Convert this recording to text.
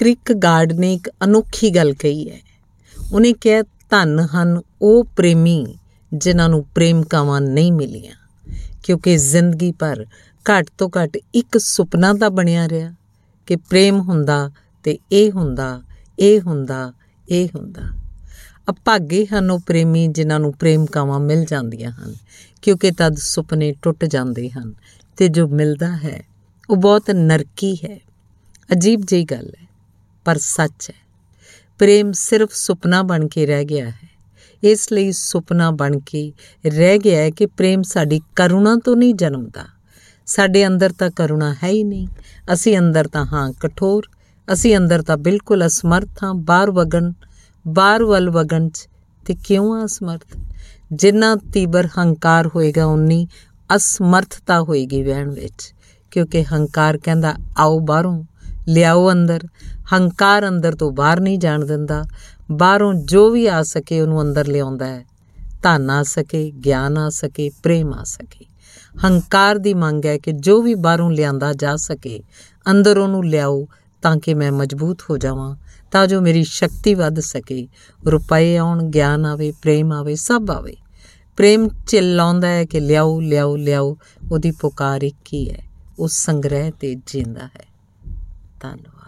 Creek guard ਨੇ ਇੱਕ ਅਨੋਖੀ ਗੱਲ ਕਹੀ ਹੈ। ਉਹਨੇ ਕਿਹਾ, ਧੰਨ ਹਨ ਉਹ ਪ੍ਰੇਮੀ ਜਿਨ੍ਹਾਂ ਨੂੰ ਪ੍ਰੇਮ ਕਾਵਾਂ ਨਹੀਂ ਮਿਲੀਆਂ, ਕਿਉਂਕਿ ਜ਼ਿੰਦਗੀ ਭਰ ਘੱਟ ਤੋਂ ਘੱਟ ਇੱਕ ਸੁਪਨਾ ਤਾਂ ਬਣਿਆ ਰਿਹਾ ਕਿ ਪ੍ਰੇਮ ਹੁੰਦਾ ਤੇ ਇਹ ਹੁੰਦਾ ਇਹ ਹੁੰਦਾ ਇਹ ਹੁੰਦਾ। ਅਭਾਗੇ ਹਨ ਉਹ ਪ੍ਰੇਮੀ ਜਿਨ੍ਹਾਂ ਨੂੰ ਪ੍ਰੇਮ ਕਾਵਾਂ ਮਿਲ ਜਾਂਦੀਆਂ ਹਨ, ਕਿਉਂਕਿ ਤਦ ਸੁਪਨੇ ਟੁੱਟ ਜਾਂਦੇ ਹਨ ਤੇ ਜੋ ਮਿਲਦਾ ਹੈ, ਉਹ ਬਹੁਤ ਨਰਕੀ ਹੈ। ਅਜੀਬ ਜਿਹੀ ਗੱਲ ਹੈ। ਪਰ ਸੱਚ ਹੈ। ਪ੍ਰੇਮ ਸਿਰਫ ਸੁਪਨਾ ਬਣ ਕੇ ਰਹਿ ਗਿਆ ਹੈ। ਇਸ ਲਈ ਸੁਪਨਾ ਬਣ ਕੇ ਰਹਿ ਗਿਆ ਹੈ ਕਿ ਪ੍ਰੇਮ ਸਾਡੀ ਕਰੁਣਾ ਤੋਂ ਨਹੀਂ ਜਨਮਦਾ। ਸਾਡੇ ਅੰਦਰ ਤਾਂ ਕਰੁਣਾ ਹੈ ਹੀ ਨਹੀਂ। ਅਸੀਂ ਅੰਦਰ ਤਾਂ ਹਾਂ ਕਠੋਰ। ਅਸੀਂ ਅੰਦਰ ਤਾਂ ਬਿਲਕੁਲ ਅਸਮਰਥ ਹਾਂ। ਬਾਹਰ ਵਗਣ, ਬਾਹਰ ਵੱਲ ਵਗਣ ਚ ਤੇ ਕਿਉਂ ਅਸਮਰਥ? ਜਿੰਨਾ ਤੀਬਰ ਹੰਕਾਰ ਹੋਏਗਾ ਉਨੀ ਅਸਮਰਥਤਾ ਹੋਏਗੀ ਵਹਿਣ ਵਿੱਚ। ਕਿਉਂਕਿ ਹੰਕਾਰ ਕਹਿੰਦਾ, ਆਓ ਬਾਹਰੋਂ, ਲਿਆਓ ਅੰਦਰ। ਹੰਕਾਰ ਅੰਦਰ ਤੋਂ ਬਾਹਰ ਨਹੀਂ ਜਾਣ ਦਿੰਦਾ। ਬਾਹਰੋਂ ਜੋ ਵੀ ਆ ਸਕੇ ਉਹਨੂੰ ਅੰਦਰ ਲਿਆਉਂਦਾ ਹੈ। ਧਨ ਆ ਸਕੇ, ਗਿਆਨ ਆ ਸਕੇ, ਪ੍ਰੇਮ ਆ ਸਕੇ। ਹੰਕਾਰ ਦੀ ਮੰਗ ਹੈ ਕਿ ਜੋ ਵੀ ਬਾਹਰੋਂ ਲਿਆਂਦਾ ਜਾ ਸਕੇ, ਅੰਦਰ ਉਹਨੂੰ ਲਿਆਓ ਤਾਂ ਕਿ ਮੈਂ ਮਜ਼ਬੂਤ ਹੋ ਜਾਵਾਂ, ਤਾਂ ਜੋ ਮੇਰੀ ਸ਼ਕਤੀ ਵੱਧ ਸਕੇ। ਰੁਪਏ ਆਉਣ, ਗਿਆਨ ਆਵੇ, ਪ੍ਰੇਮ ਆਵੇ, ਸਭ ਆਵੇ। ਪ੍ਰੇਮ ਚਿੱਲਾਉਂਦਾ ਹੈ ਕਿ ਲਿਆਓ ਲਿਆਓ ਲਿਆਓ, ਉਹਦੀ ਪੁਕਾਰ ਇੱਕ ਹੀ ਹੈ। ਉਹ ਸੰਗ੍ਰਹਿ ਤੇ ਜਿੰਦਾ ਹੈ। ਧੰਨਵਾਦ।